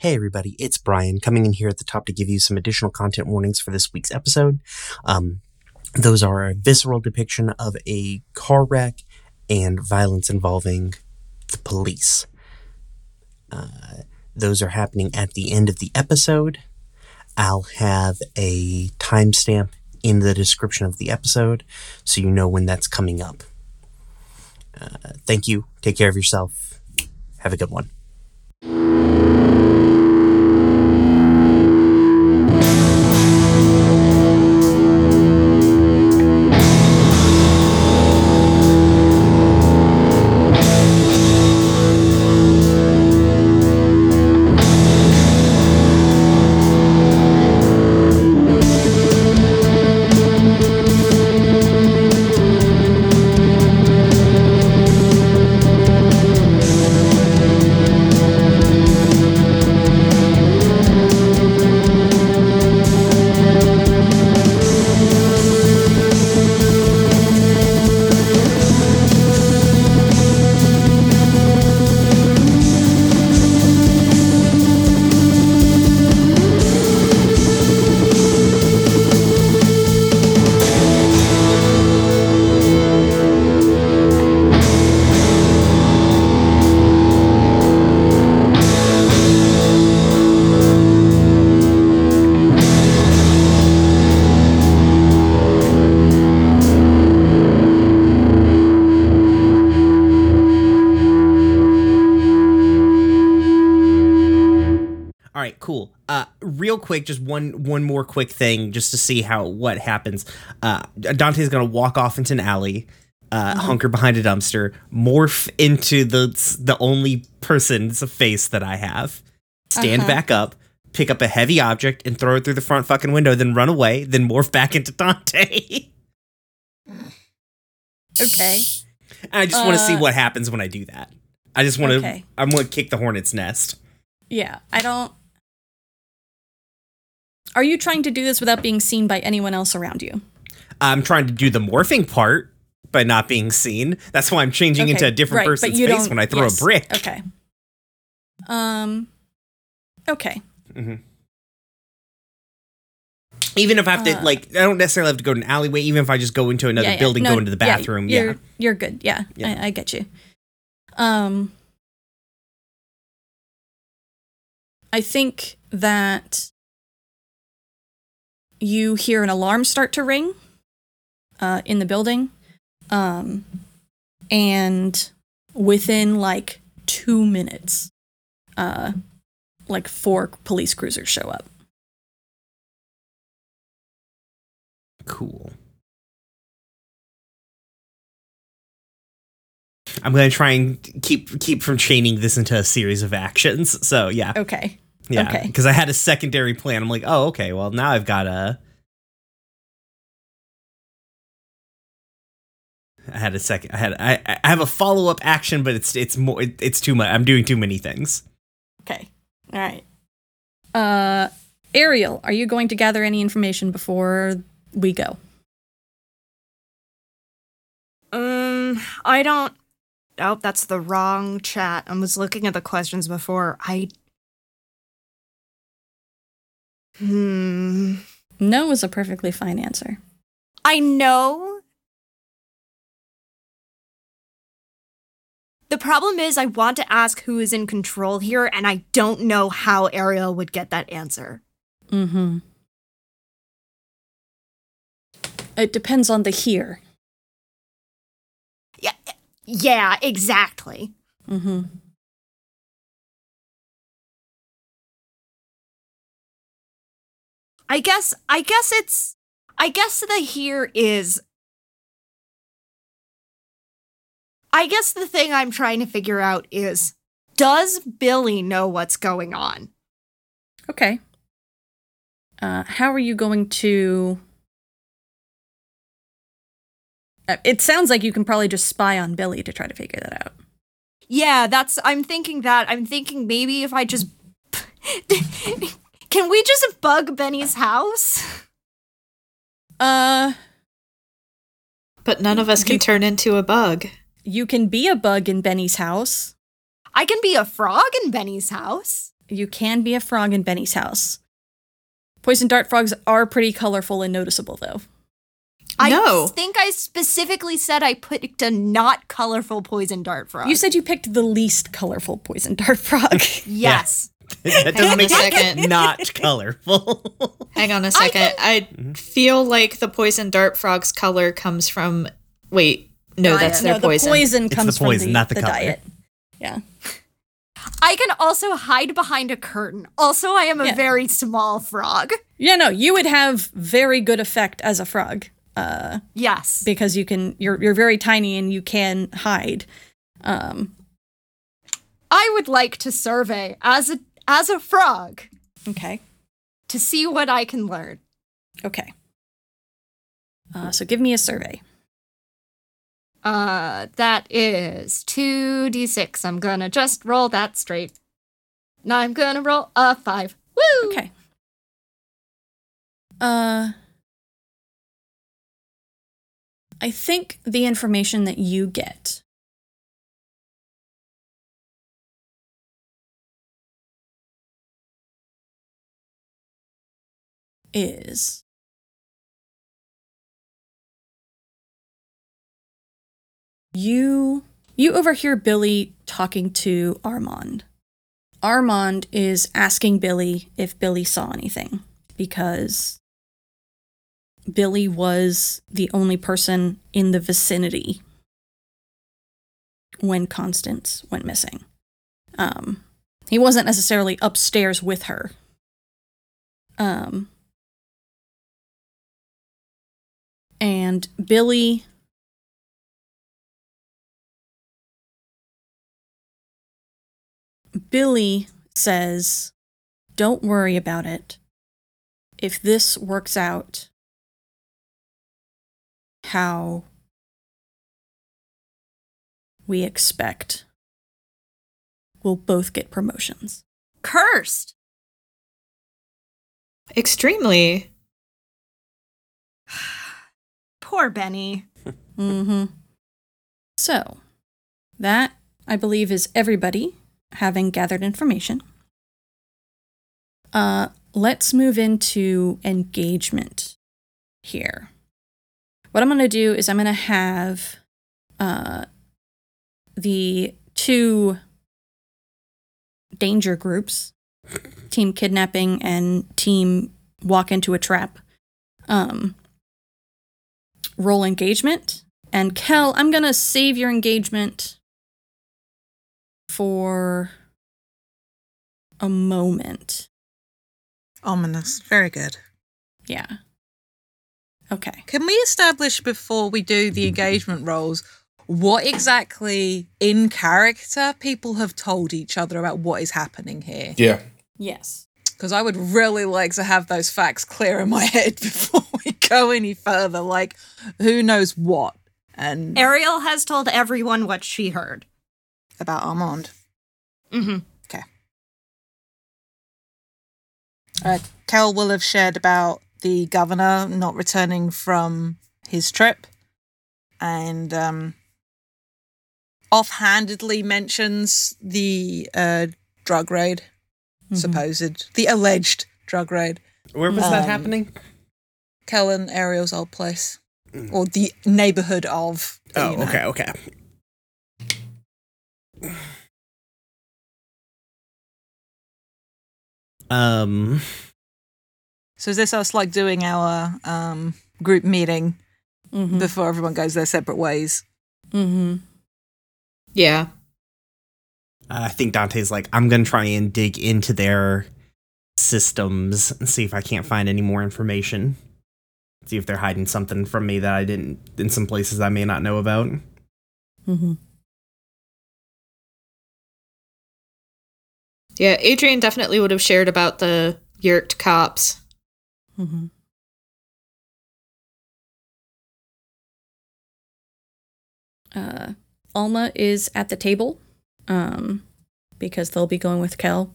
Hey everybody, it's Brian coming in here at the top to give you some additional content warnings for this week's episode. Um, those are a visceral depiction of a car wreck and violence involving the police. Uh, those are happening at the end of the episode. I'll have a timestamp in the description of the episode so you know when that's coming up. Uh, thank you. Take care of yourself. Have a good one. Cool. Uh, real quick, just one one more quick thing, just to see how what happens. Uh, Dante's gonna walk off into an alley, uh, hunker behind a dumpster, morph into the the only person's face that I have, stand back up, pick up a heavy object, and throw it through the front fucking window, then run away, then morph back into Dante. Okay. And I just want to see Uh, what happens when I do that. I just want to. Okay. I'm going to kick the hornet's nest. Yeah, I don't. Are you trying to do this without being seen by anyone else around you? I'm trying to do the morphing part, but not being seen. That's why I'm changing into a different right, person's face when I throw yes, a brick. Okay. Um. Okay. Even if I have to, Uh, like, I don't necessarily have to go to an alleyway. Even if I just go into another Yeah, yeah. building, No, go into the bathroom, yeah. you're you're good. Yeah, Yeah. I, I get you. Um. I think that you hear an alarm start to ring uh, in the building, um, and within like two minutes, uh, like four police cruisers show up. Cool. I'm gonna try and keep keep from chaining this into a series of actions. So yeah, Okay. Yeah. okay. Because I had a secondary plan. I'm like, oh, okay. Well, now I've got a. I had a second. I had. I. I have a follow up action, but it's it's more. It, it's too much. I'm doing too many things. Okay. All right. Uh, Ariel, are you going to gather any information before we go? Um, I don't. Oh, that's the wrong chat. I was looking at the questions before. I. Hmm. No is a perfectly fine answer. I know. The problem is, I want to ask who is in control here, and I don't know how Ariel would get that answer. Mm-hmm. It depends on the here. Yeah, yeah, exactly. Mm-hmm. I guess. I guess it's. I guess the here is. I guess the thing I'm trying to figure out is does Billy know what's going on? Okay. Uh, how are you going to? Uh, It sounds like you can probably just spy on Billy to try to figure that out. Yeah, that's. I'm thinking that. I'm thinking maybe if I just. Can we just bug Benny's house? Uh, But none of us can You- turn into a bug. you can be a bug in Benny's house. I can be a frog in Benny's house. you can be a frog in Benny's house. Poison dart frogs are pretty colorful and noticeable, though. No. I think I specifically said I picked a not colorful poison dart frog. You said you picked the least colorful poison dart frog. yes. that doesn't make a it second. not colorful. Hang on a second. I, feel like the poison dart frog's color comes from. Wait, no, Diet. that's their no, poison. the poison It's comes the poison, from the, not the color. diet. Yeah. I can also hide behind a curtain. Also, I am a Yeah. very small frog. Yeah, no, you would have very good effect as a frog. Uh Yes. because you can you're you're very tiny and you can hide. Um I would like to survey as a as a frog okay. to see what I can learn. Okay. Uh so give me a survey. Uh that is 2d6. I'm going to just roll that straight. Now I'm going to roll a 5. Woo! Okay. Uh I think the information that you get is you you overhear Billy talking to Armand. Armand is asking Billy if Billy saw anything because Billy was the only person in the vicinity when Constance went missing. Um, he wasn't necessarily upstairs with her. Um, and Billy Billy says, Don't worry about it. If this works out how we expect, we'll both get promotions. Cursed. Extremely. Poor Benny. Mm-hmm. So, that, I believe, is everybody having gathered information. Uh, let's move into engagement here. What I'm going to do is I'm going to have uh, the two danger groups, team kidnapping and team walk into a trap, um, roll engagement. And Kel, I'm going to save your engagement for a moment. Ominous. Very good. Yeah. Okay. Can we establish before we do the engagement roles what exactly in character people have told each other about what is happening here? Yeah. Yes. Because I would really like to have those facts clear in my head before we go any further. Like, who knows what? And Ariel has told everyone what she heard. about Armand. Mm-hmm. Uh, Kel will have shared about the governor not returning from his trip and um, offhandedly mentions the uh, drug raid, Mhm. supposed, the alleged drug raid. Where was that Um, happening? Kel and Ariel's old place, or the neighborhood of. Oh, you know. okay, okay. Um, So is this us like doing our um, group meeting Mm-hmm. before everyone goes their separate ways? mm-hmm. Yeah. I think Dante's like, I'm gonna try and dig into their systems and see if I can't find any more information. See if they're hiding something from me that I didn't in some places I may not know about. Mm-hmm. Yeah, Adrian definitely would have shared about the Yeerk cops. Mm-hmm. Uh, Alma is at the table, um, because they'll be going with Kel.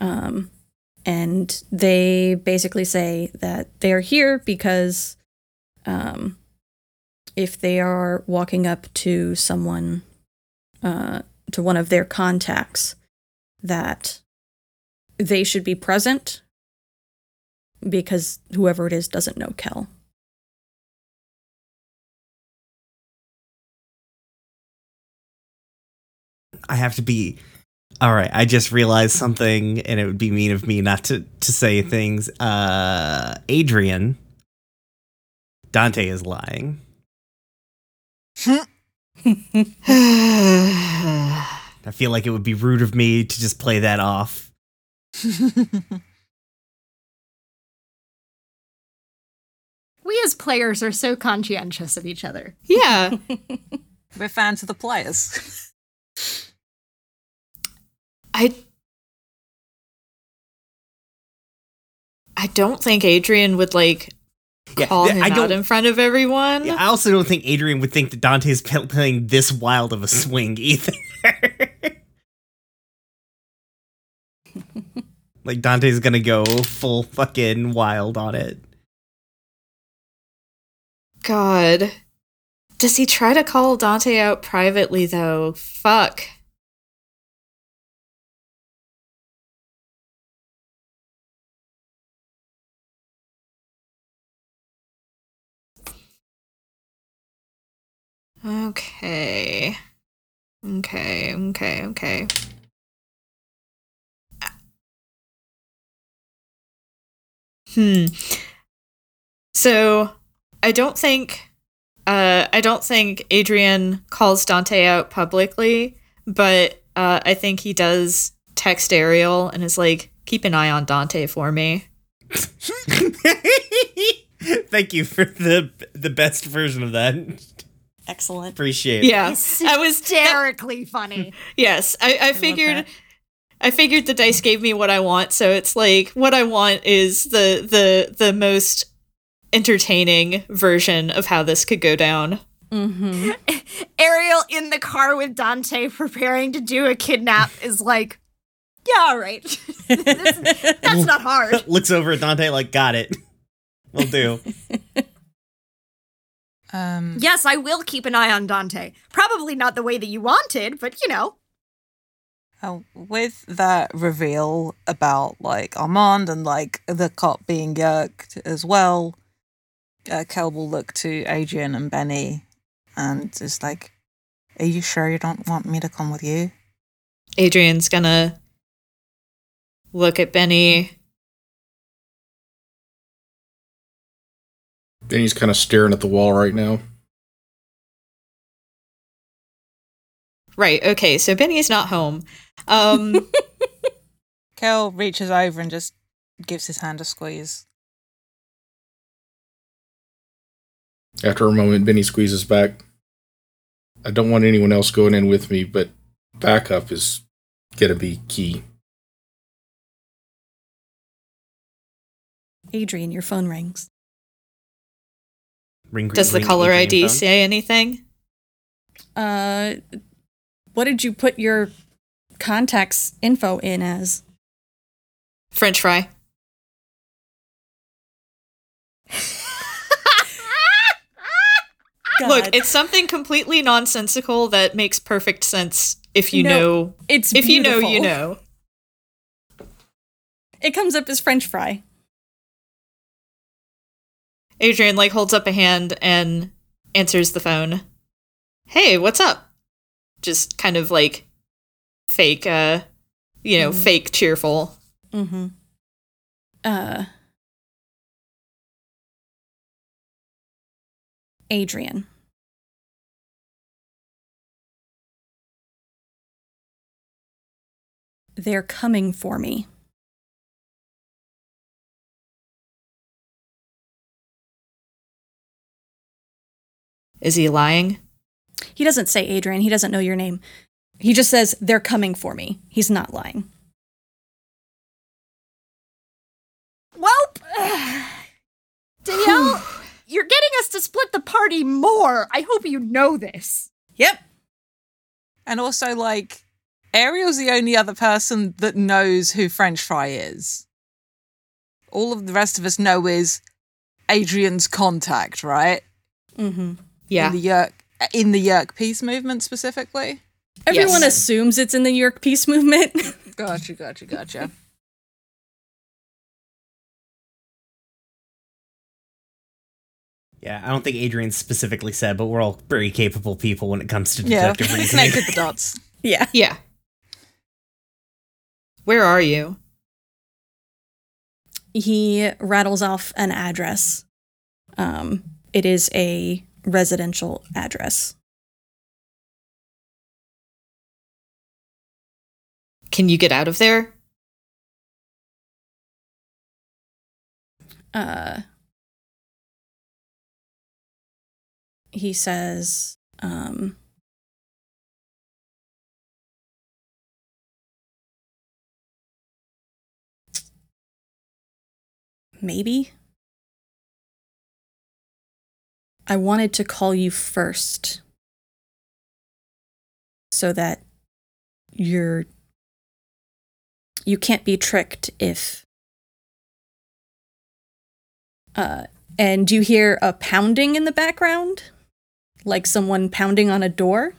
Um, and they basically say that they're here because, um, if they are walking up to someone, uh, to one of their contacts, that they should be present because whoever it is doesn't know Kel. I have to be. All right, I just realized something, and it would be mean of me not to to say things. Uh, Adrian, Dante is lying. I feel like it would be rude of me to just play that off. We as players are so conscientious of each other. yeah. We're fans of the players. I I don't think Adrian would like Yeah, call him I out in front of everyone. yeah, I also don't think Adrian would think that Dante's p- playing this wild of a swing either. like Dante's gonna go full fucking wild on it. God. Does he try to call Dante out privately though? Fuck. Okay. Okay, okay, okay. Hmm. So, I don't think uh I don't think Adrian calls Dante out publicly, but uh I think he does text Ariel and is like, "Keep an eye on Dante for me." Thank you for the the best version of that. Excellent. Appreciate it. Yeah. I was hysterically funny. Yes, I, I figured that. I figured the dice gave me what I want, so it's like what I want is the the the most entertaining version of how this could go down. Mm-hmm. Ariel in the car with Dante preparing to do a kidnap is like, yeah, all right. This- that's not hard. Looks over at Dante like, got it. We'll do. Um, Yes, I will keep an eye on Dante. Probably not the way that you wanted, but you know. uh, with that reveal about like Armand and like the cop being Yeerked as well, uh, Kel will look to Adrian and Benny and is like, "Are you sure you don't want me to come with you?" Adrian's gonna look at Benny. Benny's kind of staring at the wall right now. Right, okay, so Benny's not home. Um Kel reaches over and just gives his hand a squeeze. After a moment, Benny squeezes back. I don't want anyone else going in with me, but backup is gonna be key. Adrian, your phone rings. Ring, does the ring caller Adrian ID phone. say anything? Uh, what did you put your contacts info in as? French fry. Look, it's something completely nonsensical that makes perfect sense if you No, know it's if you know you know. It comes up as French fry. Adrian like holds up a hand and answers the phone. Hey, what's up? Just kind of like fake uh you know, Mhm. fake cheerful. Mm-hmm. Uh, Adrian. They're coming for me. Is he lying? He doesn't say Adrian. He doesn't know your name. He just says, they're coming for me. He's not lying. Welp! Danielle, you're getting us to split the party more. I hope you know this. Yep. And also, like, Ariel's the only other person that knows who French Fry is. All of the rest of us know is Adrian's contact, right? Mm-hmm. Yeah. In the Yeerk in the Yeerk peace movement specifically. Everyone yes. assumes it's in the Yeerk peace movement. gotcha, gotcha, gotcha. Yeah, I don't think Adrian specifically said, but we're all very capable people when it comes to detective yeah. reasoning. Connected the dots. Yeah. Yeah. Where are you? He rattles off an address. Um, it is a residential address. Can you get out of there? Uh, he says, um, maybe. I wanted to call you first so that you're you can't be tricked if uh and you hear a pounding in the background like someone pounding on a door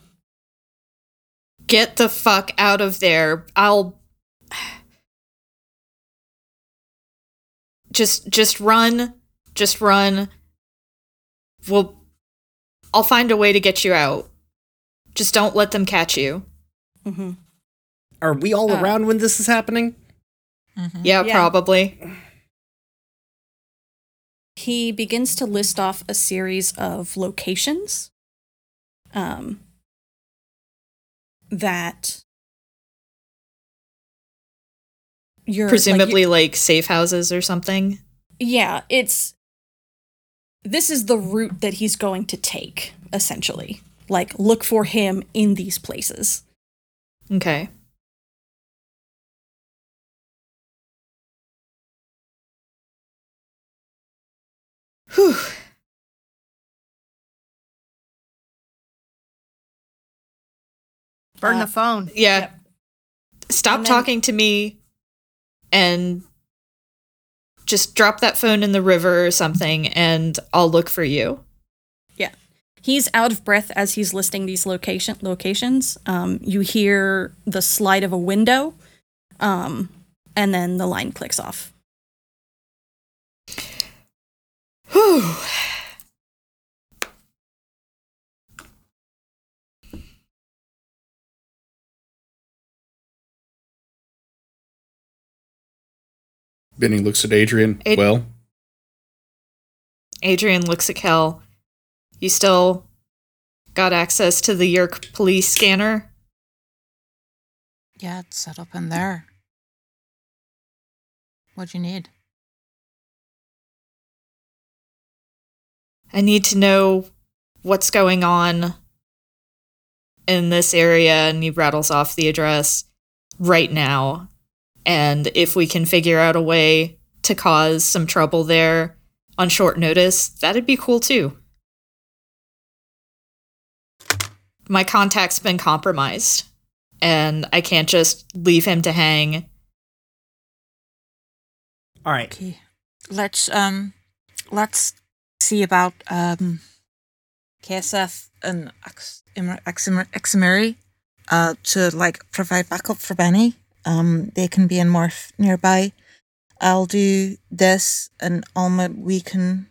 Get the fuck out of there. I'll just just run. Just run. We'll I'll find a way to get you out. Just don't let them catch you. mm-hmm. Are we all Uh, around when this is happening? Mhm. Yeah, Yeah. probably. he begins to list off a series of locations um, that you're like, Presumably like safe houses or something. yeah it's this is the route that he's going to take essentially like look for him in these places Okay. Whew. Burn Uh, the phone. Yeah. Yep. Stop then- talking to me and just drop that phone in the river or something and I'll look for you. Yeah. He's out of breath as he's listing these location locations um, you hear the slide of a window um, and then the line clicks off Whew. Benny looks at Adrian. Ad- well, Adrian looks at Kel. You still got access to the Yeerk police scanner? Yeah, it's set up in there. What do you need? I need to know what's going on in this area, and he rattles off the address right now. And if we can figure out a way to cause some trouble there on short notice, that'd be cool too. My contact's been compromised, and I can't just leave him to hang. All right. Okay. Let's um let's see about um KSF and Ax- Im- Axim- Aximiri uh to like provide backup for Benny. Um they can be in Morph nearby. I'll do this and Alma we can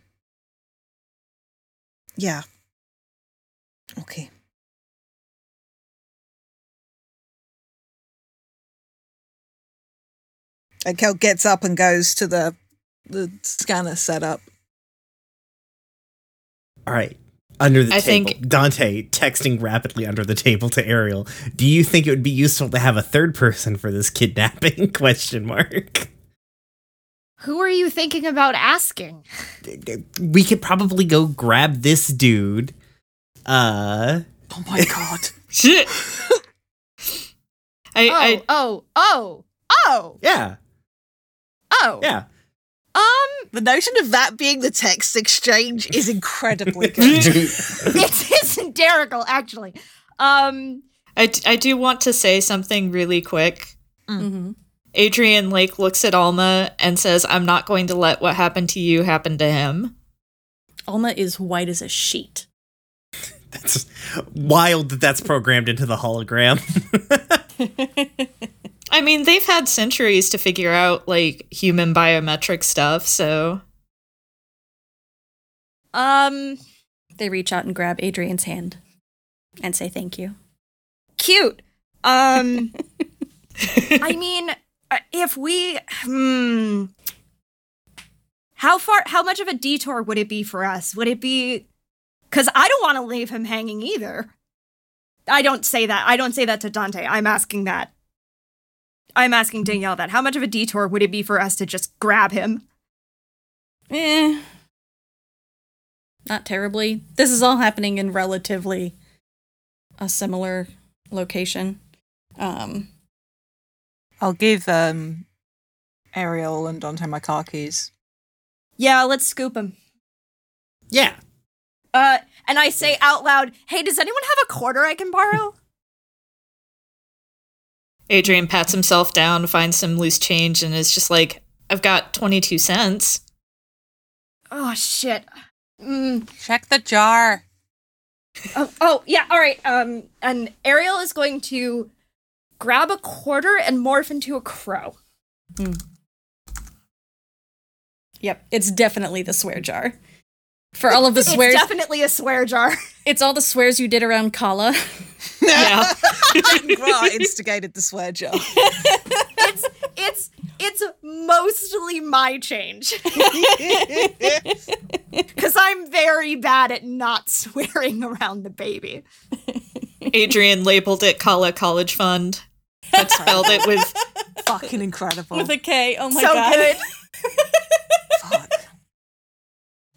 Yeah. Okay. And Kel gets up and goes to the the scanner setup. All right. Under the I table, think- Dante texting rapidly under the table to Ariel. Do you think it would be useful to have a third person for this kidnapping? Question mark. Who are you thinking about asking? We could probably go grab this dude. Uh, Oh my god. Shit! I, Oh, I, oh, oh, oh, yeah, oh. yeah. Um, the notion of that being the text exchange is incredibly good. it's hysterical, actually. Um, I, I do want to say something really quick. mm-hmm. Adrian Lake looks at Alma and says, I'm not going to let what happened to you happen to him. alma is white as a sheet That's wild that that's programmed into the hologram. I mean, they've had centuries to figure out like human biometric stuff, so Um, They reach out and grab Adrian's hand and say thank you. cute. Um, I mean, uh, if we, hmm, how far, how much of a detour would it be for us? Would it be, because I don't want to leave him hanging either. I don't say that. I don't say that to Dante. I'm asking that. I'm asking Danielle that. How much of a detour would it be for us to just grab him? Eh. Not terribly. This is all happening in relatively a similar location. Um, I'll give um, Ariel and Dante my car keys. Yeah, let's scoop him. Yeah. Uh, and I say out loud, "Hey, does anyone have a quarter I can borrow?" Adrian pats himself down, finds some loose change, and is just like, I've got 22 cents. oh shit. Mm, Check the jar. oh, oh, yeah. All right. Um, and Ariel is going to grab a quarter and morph into a crow. yep, it's definitely the swear jar. For all of the It's swears, definitely a swear jar. it's all the swears you did around Kala. Yeah. Gra instigated the swear jar. it's it's it's mostly my change because I'm very bad at not swearing around the baby. Adrian labeled it Kala College Fund, but spelled it with Fucking incredible. With a K. Oh my so god. good. Fuck.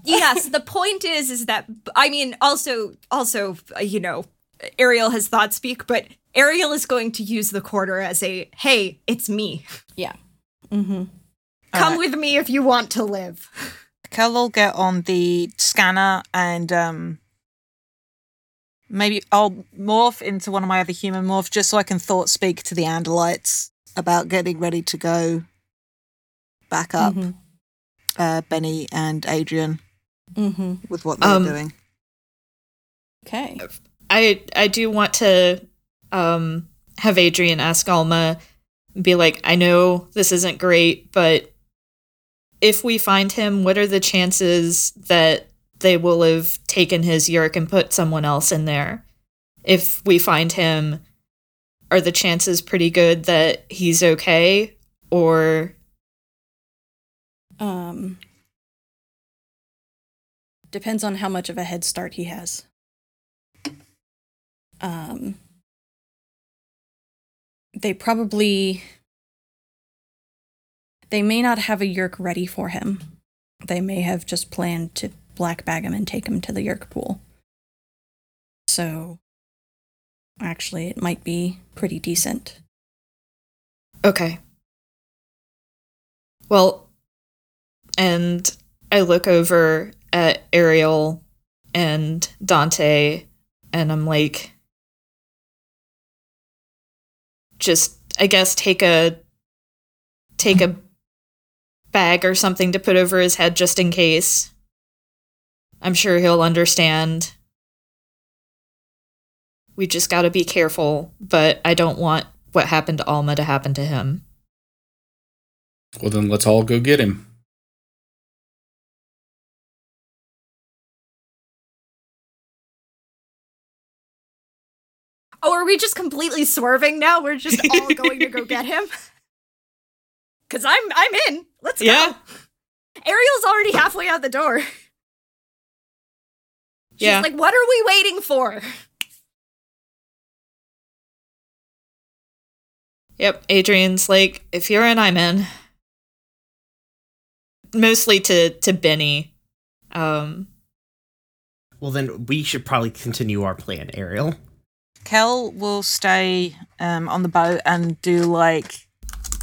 Yes the point is is that i mean also also uh, you know ariel has thought speak but ariel is going to use the quarter as a hey it's me Yeah. Mm-hmm. come Alright. with me if you want to live Kel will get on the scanner and um, maybe I'll morph into one of my other human morphs just so I can thought speak to the Andalites about getting ready to go back up Mhm. uh, Benny and Adrian Mm-hmm. with what they're Um, doing. Okay. I I do want to um have Adrian ask Alma be like, I know this isn't great, but if we find him, what are the chances that they will have taken his Yeerk and put someone else in there? If we find him, are the chances pretty good that he's okay? Or Um depends on how much of a head start he has. Um they probably they may not have a Yeerk ready for him. They may have just planned to black bag him and take him to the Yeerk pool. So actually it might be pretty decent. Okay. Well, and I look over at Ariel and Dante, and I'm like, just, I guess, take a take a bag or something to put over his head just in case. I'm sure he'll understand. We just got to be careful, but I don't want what happened to Alma to happen to him. Well, then let's all go get him. Oh are we just completely swerving now we're just all going to go get him because i'm i'm in let's Yeah. go ariel's already halfway out the door she's Yeah. like what are we waiting for Yep, Adrian's like, if you're in, I'm in. Mostly to to Benny. Um, Well, then we should probably continue our plan, Ariel. Kel will stay um, on the boat and do like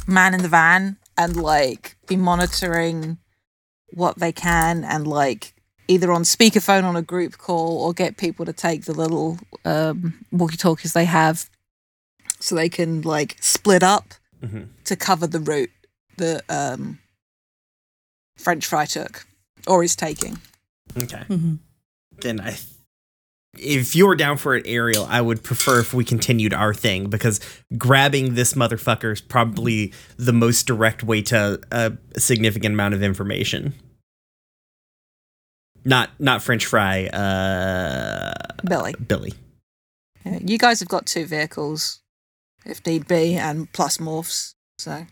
man in the van and like be monitoring what they can and like either on speakerphone on a group call or get people to take the little um, walkie talkies they have so they can like split up Mm-hmm. to cover the route that um, French Fry took or is taking. Okay. Mm-hmm. Then I, if you're down for it, Ariel, I would prefer if we continued our thing because grabbing this motherfucker is probably the most direct way to a significant amount of information. Not not French fry. Uh, Billy. Billy. Yeah, you guys have got two vehicles, if need be, and plus morphs. So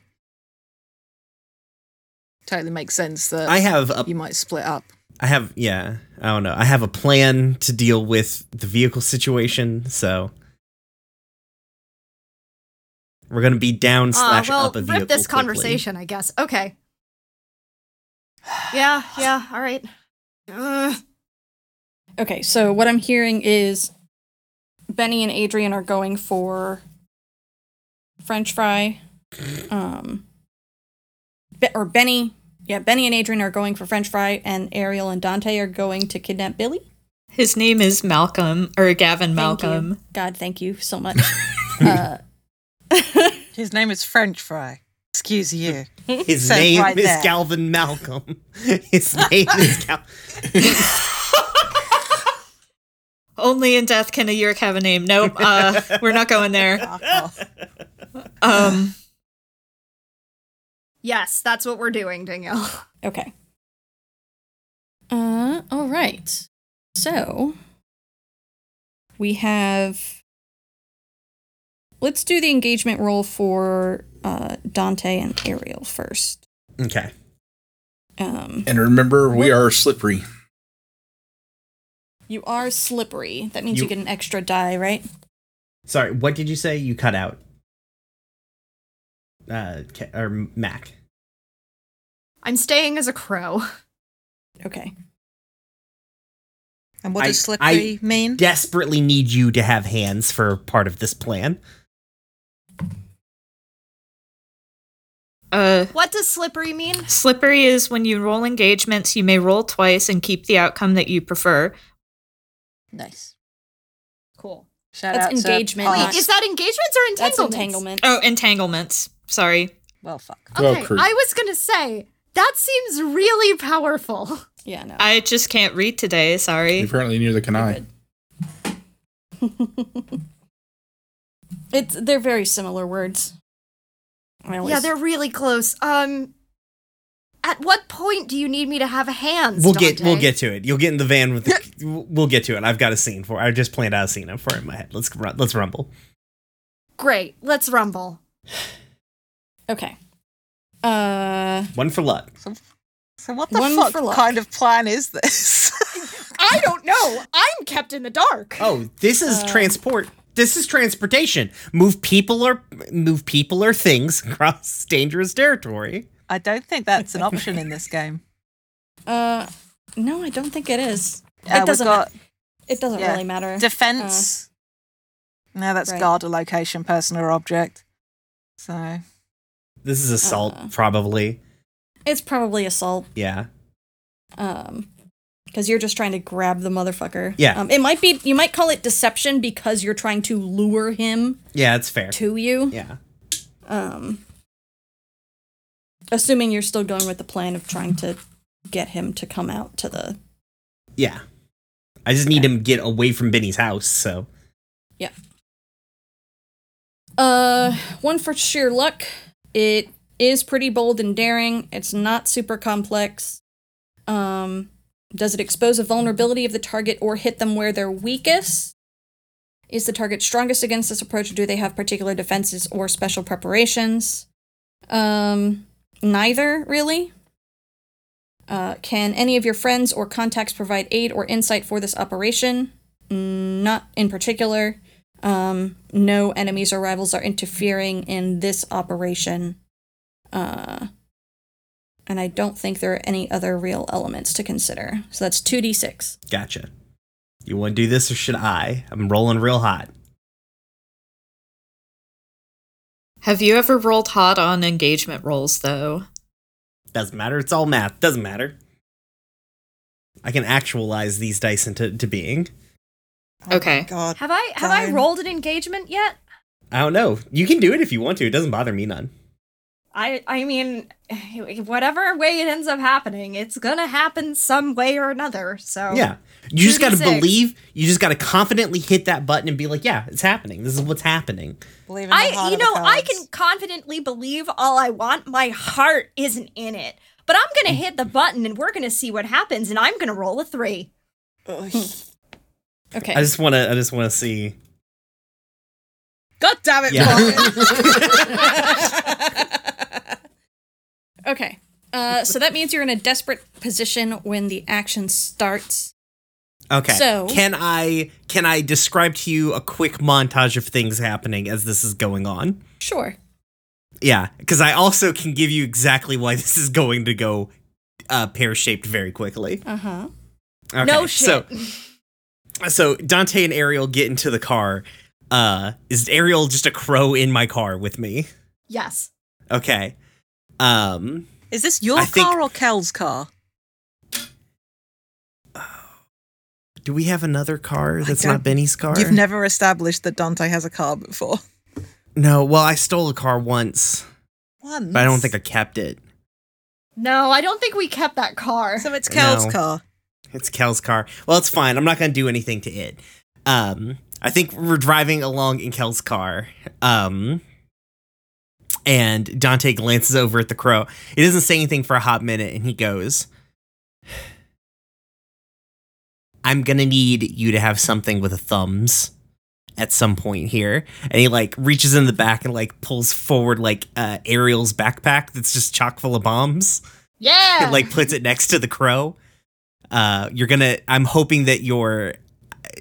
totally makes sense that I have a you might split up. I have yeah, I don't know. I have a plan to deal with the vehicle situation, so we're gonna be down Uh, slash well, up a vehicle. rip this quickly. conversation, I guess. Okay. Yeah, yeah, all right. Ugh. Okay, so what I'm hearing is Benny and Adrian are going for French fry. Um, or Benny, yeah, Benny and Adrian are going for French fry, and Ariel and Dante are going to kidnap Billy. His name is Malcolm or Gavin Thank. Malcolm. God, thank you so much. uh, His name is French Fry. Excuse you. His Says name right is there. Galvin Malcolm. His name is Gal. Only in death can a Yeerk have a name. Nope, uh, we're not going there. Um, Yes, that's what we're doing, Danielle. okay. Uh, all right. So we have. Let's do the engagement roll for uh, Dante and Ariel first. Okay. Um, And remember, we are slippery. you are slippery. That means you, You- get an extra die, right? Sorry, what did you say? You cut out. Uh, or Mac. I'm staying as a crow. Okay. And what I- does slippery mean? Desperately need you to have hands for part of this plan. uh, What does slippery mean? slippery is when you roll engagements, you may roll twice and keep the outcome that you prefer. Nice. Cool. Shout That's out engagement, past- Wait, is that engagements or That's entanglements? entanglement. Oh, entanglements. Sorry. Well, fuck. Okay, Kurt. I was gonna say that seems really powerful. Yeah, no. I just can't read today. Sorry. Apparently near the canai. it's they're very similar words. Always, Yeah, they're really close. Um, at what point do you need me to have hands? We'll get we'll get to it. You'll get in the van with. The, we'll get to it. I've got a scene for. I just planned out a scene for it in my head. Let's ru- let's rumble. Great. Let's rumble. Okay. Uh, One for luck. So what the fuck kind of plan is this? I don't know. I'm kept in the dark. Oh, this is Uh, transport. This is transportation. Move people or move people or things across dangerous territory. I don't think that's an option in this game. uh, no, I don't think it is. Uh, it doesn't. got it doesn't yeah, really matter. defense. no, that's right. guard a location, person or object. So This is assault, Uh. probably. It's probably assault. Yeah. Um, because you're just trying to grab the motherfucker. Yeah. Um, it might be. You might call it deception because you're trying to lure him Yeah, it's fair. to you. Yeah. Um, assuming you're still going with the plan of trying to get him to come out to the. Yeah. I just need him to get away from Benny's house, so. Yeah. Uh, one for sheer luck. It is pretty bold and daring. It's not super complex. Um, does it expose a vulnerability of the target or hit them where they're weakest? Is the target strongest against this approach, or do they have particular defenses or special preparations? Um, neither, really. Uh, can any of your friends or contacts provide aid or insight for this operation? Not in particular. Um, no enemies or rivals are interfering in this operation. Uh, and I don't think there are any other real elements to consider. So that's 2d6. Gotcha. You want to do this or should I? I'm rolling real hot. Have you ever rolled hot on engagement rolls, though? Doesn't matter. It's all math. Doesn't matter. I can actualize these dice into to being. Oh Okay. God. Have I have I rolled an engagement yet? I don't know. You can do it if you want to. It doesn't bother me none. I I mean, whatever way it ends up happening, it's gonna happen some way or another. So Yeah. You just got to believe, you just got to confidently hit that button and be like, yeah, it's happening. This is what's happening. Believe in the I you of the know I can confidently believe all I want. My heart isn't in it, but I'm gonna mm. hit the button and we're gonna see what happens, and I'm gonna roll a three. Okay. I just want to I just want to see. God damn it, Yeah. Okay. Uh, so that means you're in a desperate position when the action starts. Okay. So- can I can I describe to you a quick montage of things happening as this is going on? Sure. Yeah, because I also can give you exactly why this is going to go uh, pear shaped very quickly. Uh huh. Okay, no shit. So, so Dante and Ariel get into the car. Uh, is Ariel just a crow in my car with me? yes. Okay. Um, Is this your I think- car or Kel's car? do we have another car that's don't- not Benny's car? You've never established that Dante has a car before. no. Well, I stole a car once, Once. but I don't think I kept it. No, I don't think we kept that car. So it's Kel's No. car. It's Kel's car. Well, it's fine. I'm not going to do anything to it. Um, I think we're driving along in Kel's car. Um, and Dante glances over at the crow. He doesn't say anything for a hot minute, and he goes, I'm going to need you to have something with a thumbs at some point here. And he like reaches in the back and like pulls forward like uh, Ariel's backpack that's just chock full of bombs Yeah. and like puts it next to the crow. Uh, you're gonna. I'm hoping that your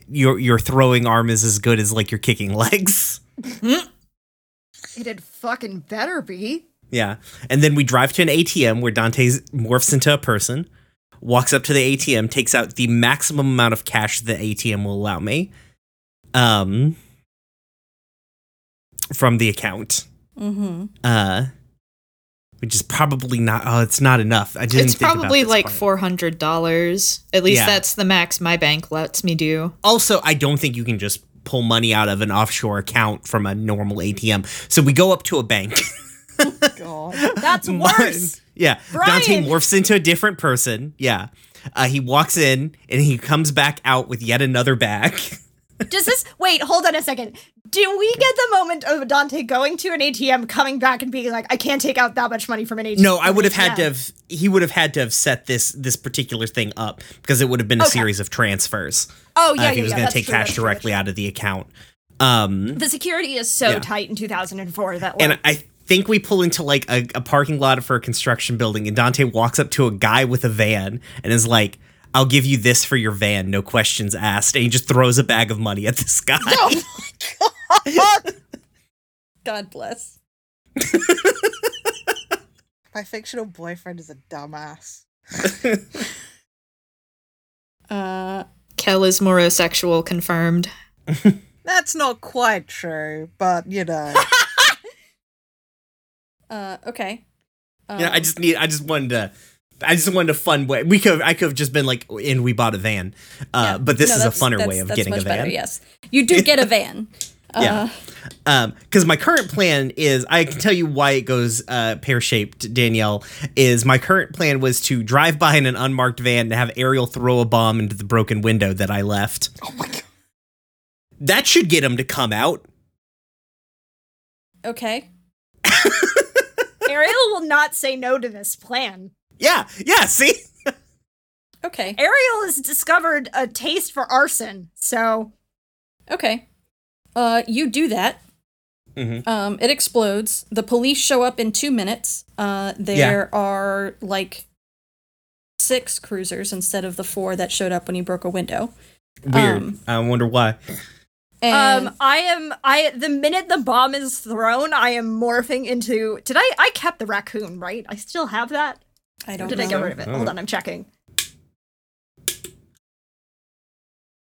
your your throwing arm is as good as like your kicking legs. it had fucking better be. Yeah, and then we drive to an ATM where Dante morphs into a person, walks up to the ATM, takes out the maximum amount of cash the ATM will allow me, um, from the account. Mm-hmm. Uh, which is probably not. Oh, it's not enough. I didn't. It's think probably this like four hundred dollars. At least Yeah. that's the max my bank lets me do. Also, I don't think you can just pull money out of an offshore account from a normal ATM. So we go up to a bank. God. That's worse. yeah. Dante morphs into a different person. Yeah. Uh, he walks in and he comes back out with yet another bag. Does this wait, hold on a second. Do we get the moment of Dante going to an ATM, coming back and being like, I can't take out that much money from an ATM? no, I would have had to have he would have had to have set this this particular thing up because it would have been a Okay. series of transfers. Oh uh, yeah, if he yeah, was yeah, going to take true, cash that's true, directly out of the account. Um. The security is so Yeah. tight in 2004 that like, and I think we pull into like a, a parking lot for a construction building, and Dante walks up to a guy with a van and is like, "I'll give you this for your van, no questions asked." And he just throws a bag of money at this guy. Oh my God. God bless. My fictional boyfriend is a dumbass. Uh, Kel is morosexual confirmed. That's not quite true, but you know. uh, okay. Um, yeah, I just need. I just wanted to. I just wanted a fun way. We could. I could have just been like, "And we bought a van," uh, yeah. but this No, is a funner way of getting a van. Better, yes, you do get a van. Yeah. Uh, Um, because my current plan is, I can tell you why it goes uh, pear shaped. Danielle is my current plan was to drive by in an unmarked van and have Ariel throw a bomb into the broken window that I left. oh my god. That should get him to come out. okay. Ariel will not say no to this plan. Yeah, yeah. See, Okay. Ariel has discovered a taste for arson, so Okay. Uh, you do that. Mhm. Um, it explodes. The police show up in two minutes. Uh, there are like six cruisers instead of the four that showed up when you broke a window. weird. Um, I wonder why. And um I am I the minute the bomb is thrown, I am morphing into Did I I kept the raccoon, right? I still have that? I don't Did know. I get rid of it? Oh. Hold on, I'm checking.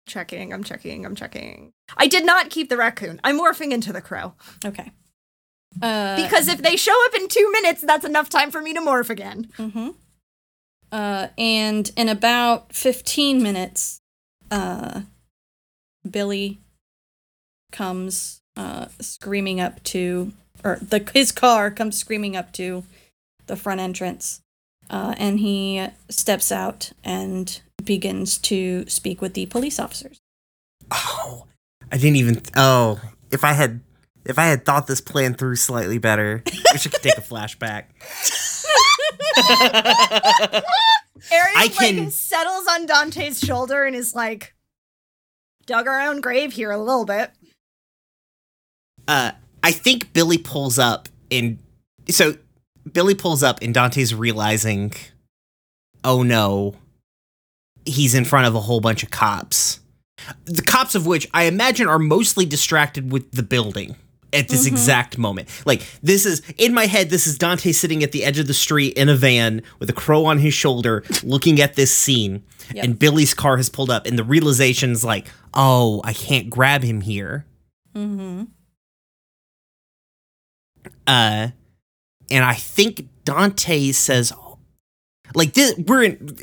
Checking, I'm checking, I'm checking. I did not keep the raccoon. I'm morphing into the crow. Okay. Uh, Because if they show up in two minutes, that's enough time for me to morph again. Mm-hmm. Uh, and in about 15 minutes, uh, Billy comes uh, screaming up to or the his car comes screaming up to the front entrance, uh, and he steps out and begins to speak with the police officers. Oh, I didn't even. Oh, if I had, if I had thought this plan through slightly better, wish I could take a flashback. Ariel I can- like settles on Dante's shoulder and is like, dug our own grave here a little bit. Uh, I think Billy pulls up, and so Billy pulls up, and Dante's realizing, oh no, he's in front of a whole bunch of cops. The cops of which I imagine are mostly distracted with the building at this Mhm. exact moment. Like this is in my head. This is Dante sitting at the edge of the street in a van with a crow on his shoulder, looking at this scene. Yep. And Billy's car has pulled up, and the realization's like, oh, I can't grab him here. Mm-hmm. uh and i think dante says like this we're in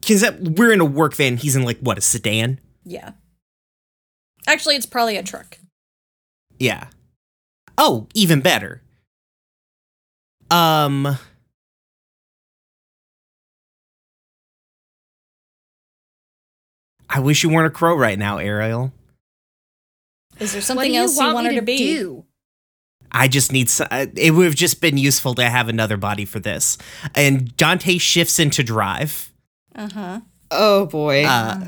because we're in a work van he's in like what a sedan Yeah. Actually, it's probably a truck. yeah oh even better um i wish you weren't a crow right now ariel Is there something do you else you want, want her to to be? do? I just need. s- uh, It would have just been useful to have another body for this. And Dante shifts into drive. Uh huh. oh boy. uh,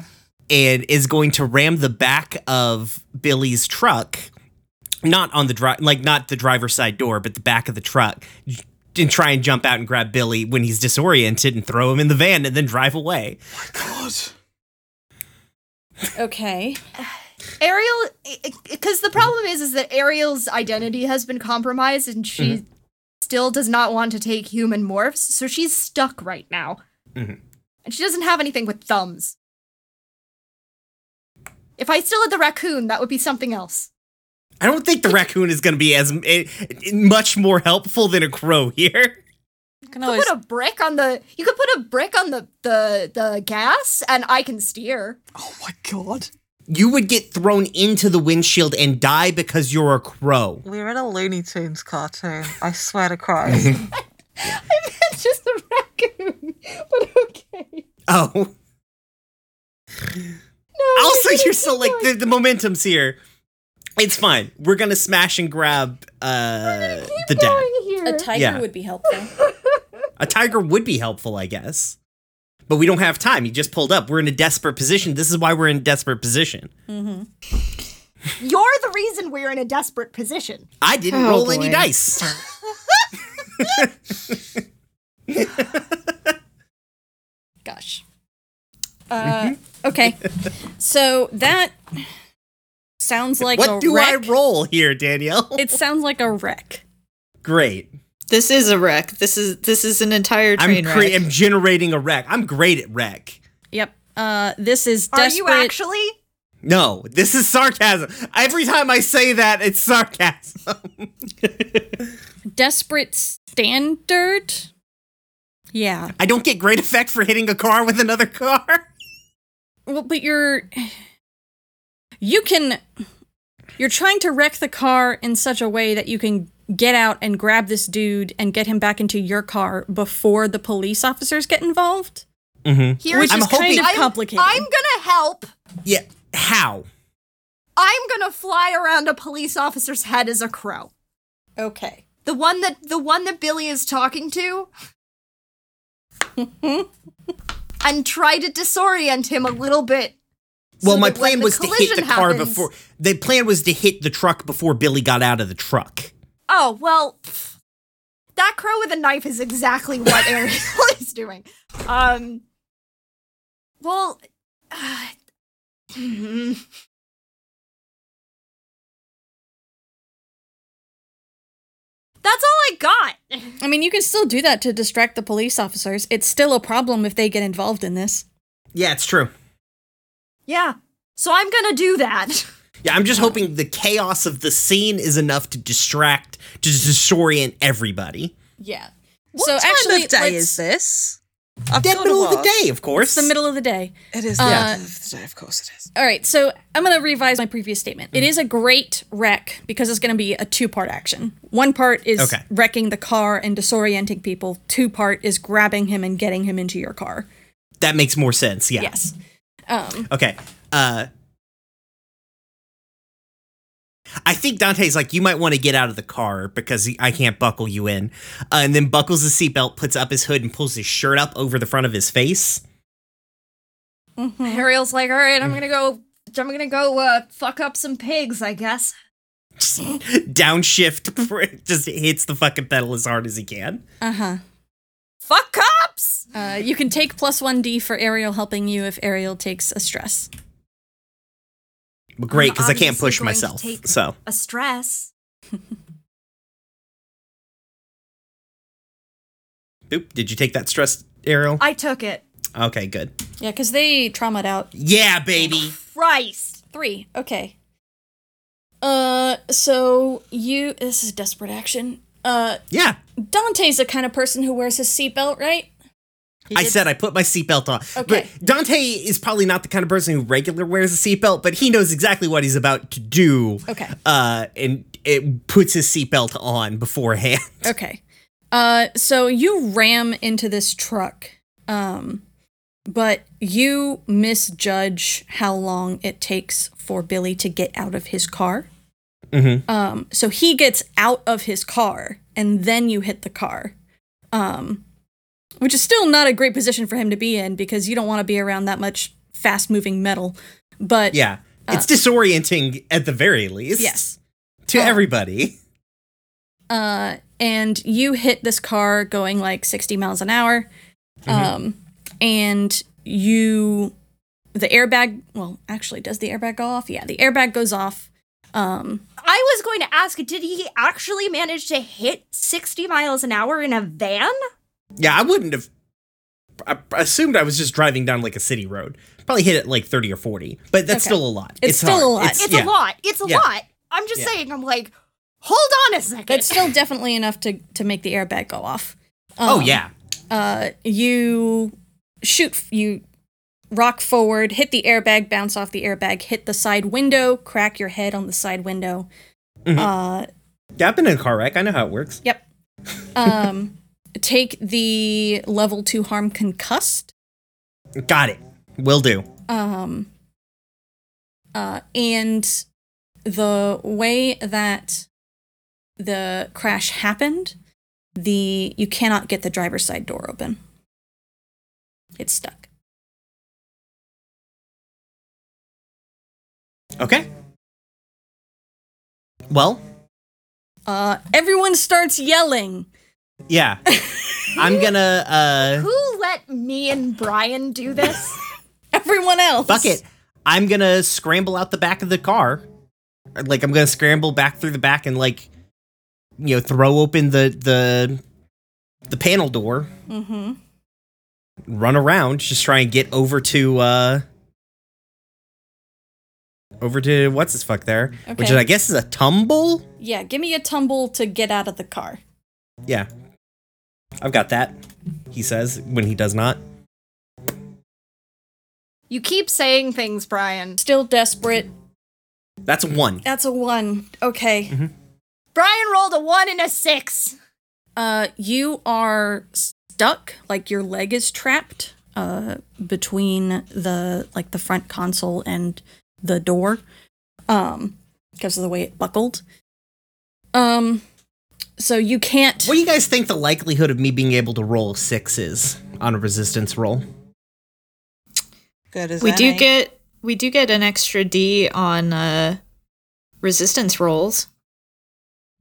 and is going to ram the back of Billy's truck, not on the drive, like not the driver's side door, but the back of the truck, and try and jump out and grab Billy when he's disoriented and throw him in the van and then drive away. Oh my God. Okay. Ariel, because the problem is, is that Ariel's identity has been compromised, and she Mm-hmm. still does not want to take human morphs, so she's stuck right now, Mhm. and she doesn't have anything with thumbs. If I still had the raccoon, that would be something else. I don't think the raccoon is going to be as eh, much more helpful than a crow here. You can You always could put a brick on the. You could put a brick on the the the gas, and I can steer. Oh my god. You would get thrown into the windshield and die because you're a crow. We're in a Looney Tunes cartoon. I swear to Christ. it's just a raccoon, but okay. Oh. No, also you're you're so like the, the momentum's here it's fine we're gonna smash and grab uh the dad Going here. A tiger Yeah. would be helpful. a tiger would be helpful i guess but we don't have time he just pulled up we're in a desperate position this is why we're in a desperate position mm-hmm. You're the reason we're in a desperate position. i didn't Oh, roll any dice Gosh. Uh, okay. So that sounds like a what do i roll here danielle It sounds like a wreck. great this is a wreck. This is this is an entire train i'm train cre- wreck. i'm generating a wreck i'm great at wreck Yep. Uh, this is Are you actually? no this is sarcasm every time i say that it's sarcasm desperate standard? Yeah. i don't get great effect for hitting a car with another car Well, but you're you can you're trying to wreck the car in such a way that you can get out and grab this dude and get him back into your car before the police officers get involved. mm-hmm. Here's Which I'm is kind hoping- of I'm- complicated. I'm gonna help. Yeah. How? I'm gonna fly around a police officer's head as a crow. okay. The one that the one that Billy is talking to. and try to disorient him a little bit. Well, so my plan was to hit the car happens- before. The plan was to hit the truck before Billy got out of the truck. Oh, well, pff, that crow with a knife is exactly what Ariel is doing. Um, well, uh, that's all I got. I mean, you can still do that to distract the police officers. It's still a problem if they get involved in this. Yeah, it's true. Yeah, so I'm gonna do that. Yeah, I'm just hoping the chaos of the scene is enough to distract, to disorient everybody. Yeah. What so time actually, of day is this? I've Dead gotta middle of the day, of course. It's the middle of the day. It is Uh, the end of the day, of course it is. All right, so I'm going to revise my previous statement. It is a great wreck because it's going to be a two part action. One part is Okay. wrecking the car and disorienting people, two part is grabbing him and getting him into your car. That makes more sense. Yeah. Yes. Um, Okay. Uh I think Dante's like, you might want to get out of the car because I can't buckle you in. Uh, and then buckles his seatbelt, puts up his hood, and pulls his shirt up over the front of his face. Ariel's like, all right, I'm gonna go. I'm gonna go uh, fuck up some pigs, I guess. Downshift, just hits the fucking pedal as hard as he can. uh huh. Fuck cops. Uh, you can take plus 1d for Ariel helping you if Ariel takes a stress. But great, because I can't push going to myself. take- So, A stress. oop, did you take that stress, Ariel? I took it. Okay, good. Yeah, because they traumatized out Yeah, baby. Christ. three. Okay. Uh, so you. This is desperate action. Uh, Yeah. Dante's the kind of person who wears his seatbelt, right? I did- said I put my seatbelt on. Okay. But Dante is probably not the kind of person who regular wears a seatbelt, but he knows exactly what he's about to do. Okay. Uh, and it puts his seatbelt on beforehand. Okay. Uh, so you ram into this truck, um, but you misjudge how long it takes for Billy to get out of his car. Mm-hmm. Um, so he gets out of his car, and then you hit the car. Um, which is still not a great position for him to be in because you don't want to be around that much fast-moving metal. But Yeah. It's disorienting at the very least. yes. To Uh, everybody. uh, and you hit this car going like 60 miles an hour. Um, and you, the airbag, well, actually, does the airbag go off? Yeah, the airbag goes off. Um, I was going to ask, did he actually manage to hit 60 miles an hour in a van? Yeah, I wouldn't have. I I assumed I was just driving down like a city road. Probably hit it like 30 or 40, but that's Okay. still a lot. It's still hard. a lot. It's yeah. a lot. It's a Yeah. lot. I'm just Yeah. saying, I'm like, hold on a second. it's still definitely enough to, to make the airbag go off. Oh, Um, yeah. Uh, you shoot, you rock forward, hit the airbag, bounce off the airbag, hit the side window, crack your head on the side window. Mhm. Uh, Yeah, I've been in a car wreck. I know how it works. Yep. Um, take the level two harm concussed. Got it. Will do. Um, uh, and the way that the crash happened, the you cannot get the driver's side door open. It's stuck. Okay. Well, Uh, everyone starts yelling. Yeah. I'm gonna uh Who let me and Brian do this? Everyone else. fuck it. I'm gonna scramble out the back of the car. Like I'm gonna scramble back through the back and like you know, throw open the the the panel door, Mm-hmm. run around, just try and get over to uh over to what's this fuck there? okay. Which is I guess is a tumble? Yeah, give me a tumble to get out of the car. Yeah. I've got that, he says, when he does not. you keep saying things, Brian. Still desperate. That's a one. That's a one. Okay. Brian rolled a one and a six. Uh, you are stuck, like your leg is trapped, uh, between the like the front console and the door, um, because of the way it buckled. Um, so you can't. What do you guys think the likelihood of me being able to roll six is on a resistance roll? Good as We do any. get we do get an extra D on uh resistance rolls.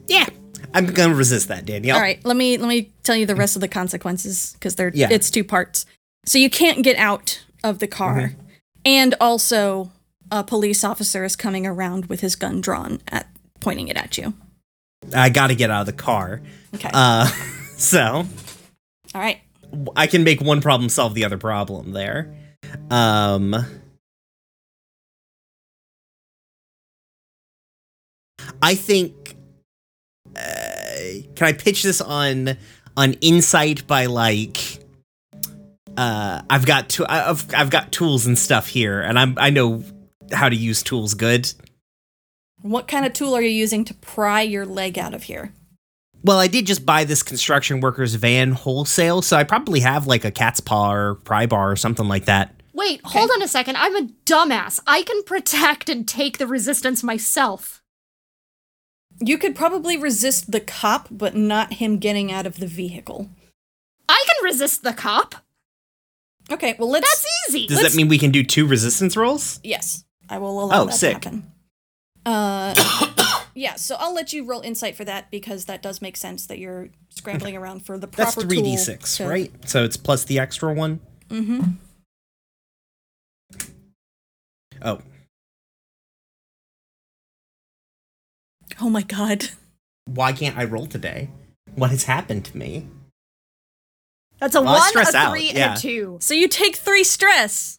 Yeah. I'm gonna resist that, Danielle. All right, let me let me tell you the rest of the consequences because they're Yeah. it's two parts. So you can't get out of the car, and also a police officer is coming around with his gun drawn at pointing it at you. I gotta get out of the car. Okay. Uh, so All right. I can make one problem solve the other problem there. Um, I think. Uh, can I pitch this on on insight by like uh, I've got to, I've I've got tools and stuff here, and I'm I know how to use tools good. What kind of tool are you using to pry your leg out of here? Well, I did just buy this construction workers van wholesale, so I probably have like a cat's paw or pry bar or something like that. Wait, hold on a second. I'm a dumbass. I can protect and take the resistance myself. You could probably resist the cop, but not him getting out of the vehicle. I can resist the cop. Okay, well let's. That's easy. Does Let's- that mean we can do two resistance rolls? Yes, I will allow Oh, that sick. to happen. Uh, yeah, so I'll let you roll insight for that because that does make sense that you're scrambling around for the That's proper three d tool six, to- right? So it's plus the extra one. Mm-hmm. Oh, Oh my god. why can't I roll today? What has happened to me? That's a Well, one, stress a out, three, yeah. and a two. So you take three stress.